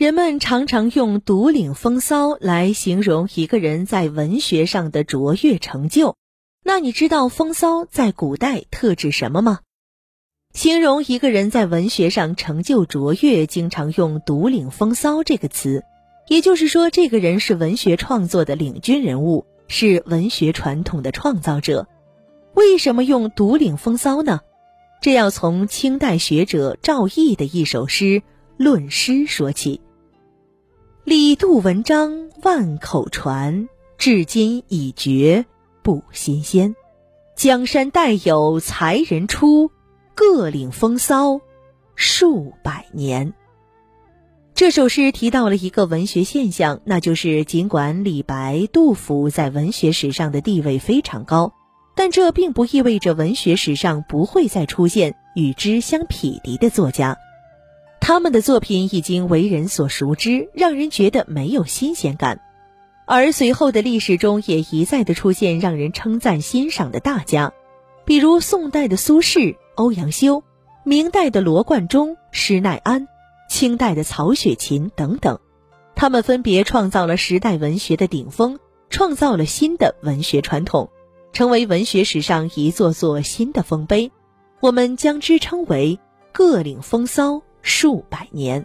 人们常常用“独领风骚”来形容一个人在文学上的卓越成就。那你知道风骚在古代特指什么吗？形容一个人在文学上成就卓越，经常用“独领风骚”这个词，也就是说，这个人是文学创作的领军人物，是文学传统的创造者。为什么用“独领风骚”呢？这要从清代学者赵翼的一首诗《论诗》说起。李杜文章万口传，至今已绝不新鲜。江山代有才人出，各领风骚数百年。这首诗提到了一个文学现象，那就是尽管李白、杜甫在文学史上的地位非常高，但这并不意味着文学史上不会再出现与之相匹敌的作家。他们的作品已经为人所熟知，让人觉得没有新鲜感。而随后的历史中也一再的出现让人称赞欣赏的大家，比如宋代的苏轼、欧阳修，明代的罗贯中、施耐庵，清代的曹雪芹等等。他们分别创造了时代文学的顶峰，创造了新的文学传统，成为文学史上一座座新的丰碑。我们将之称为“各领风骚”。数百年，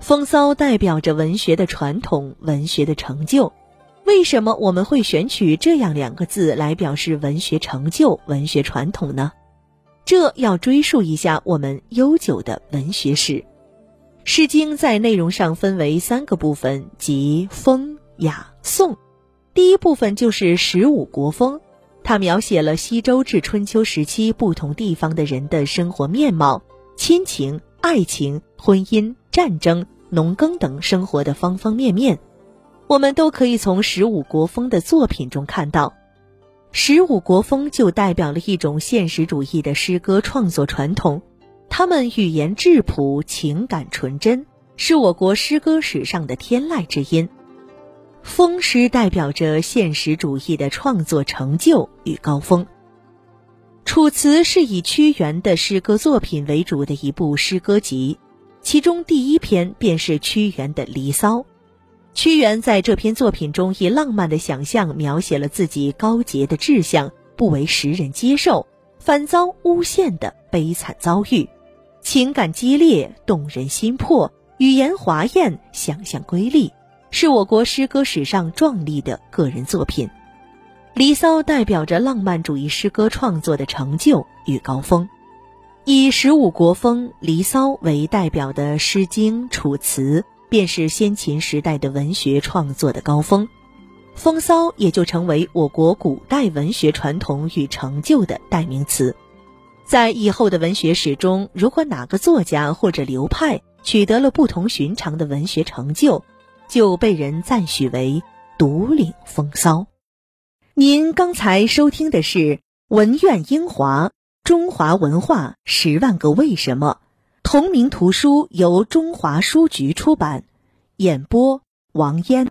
风骚代表着文学的传统，文学的成就。为什么我们会选取这样两个字来表示文学成就、文学传统呢？这要追溯一下我们悠久的文学史。《诗经》在内容上分为三个部分，即风、雅、颂。第一部分就是十五国风，它描写了西周至春秋时期不同地方的人的生活面貌、亲情。爱情、婚姻、战争、农耕等生活的方方面面，我们都可以从十五国风的作品中看到。十五国风就代表了一种现实主义的诗歌创作传统，他们语言质朴，情感纯真，是我国诗歌史上的天籁之音。风诗代表着现实主义的创作成就与高峰。《楚辞》是以屈原的诗歌作品为主的一部诗歌集，其中第一篇便是屈原的《离骚》。屈原在这篇作品中以浪漫的想象描写了自己高洁的志向不为时人接受，反遭诬陷的悲惨遭遇，情感激烈，动人心魄，语言华艳，想象瑰丽，是我国诗歌史上壮丽的个人作品。《离骚》代表着浪漫主义诗歌创作的成就与高峰，以十五国风《离骚》为代表的《诗经》《楚辞》，便是先秦时代的文学创作的高峰，风骚也就成为我国古代文学传统与成就的代名词。在以后的文学史中，如果哪个作家或者流派取得了不同寻常的文学成就，就被人赞许为独领风骚。您刚才收听的是《文苑英华中华文化十万个为什么》，同名图书由中华书局出版，演播王嫣。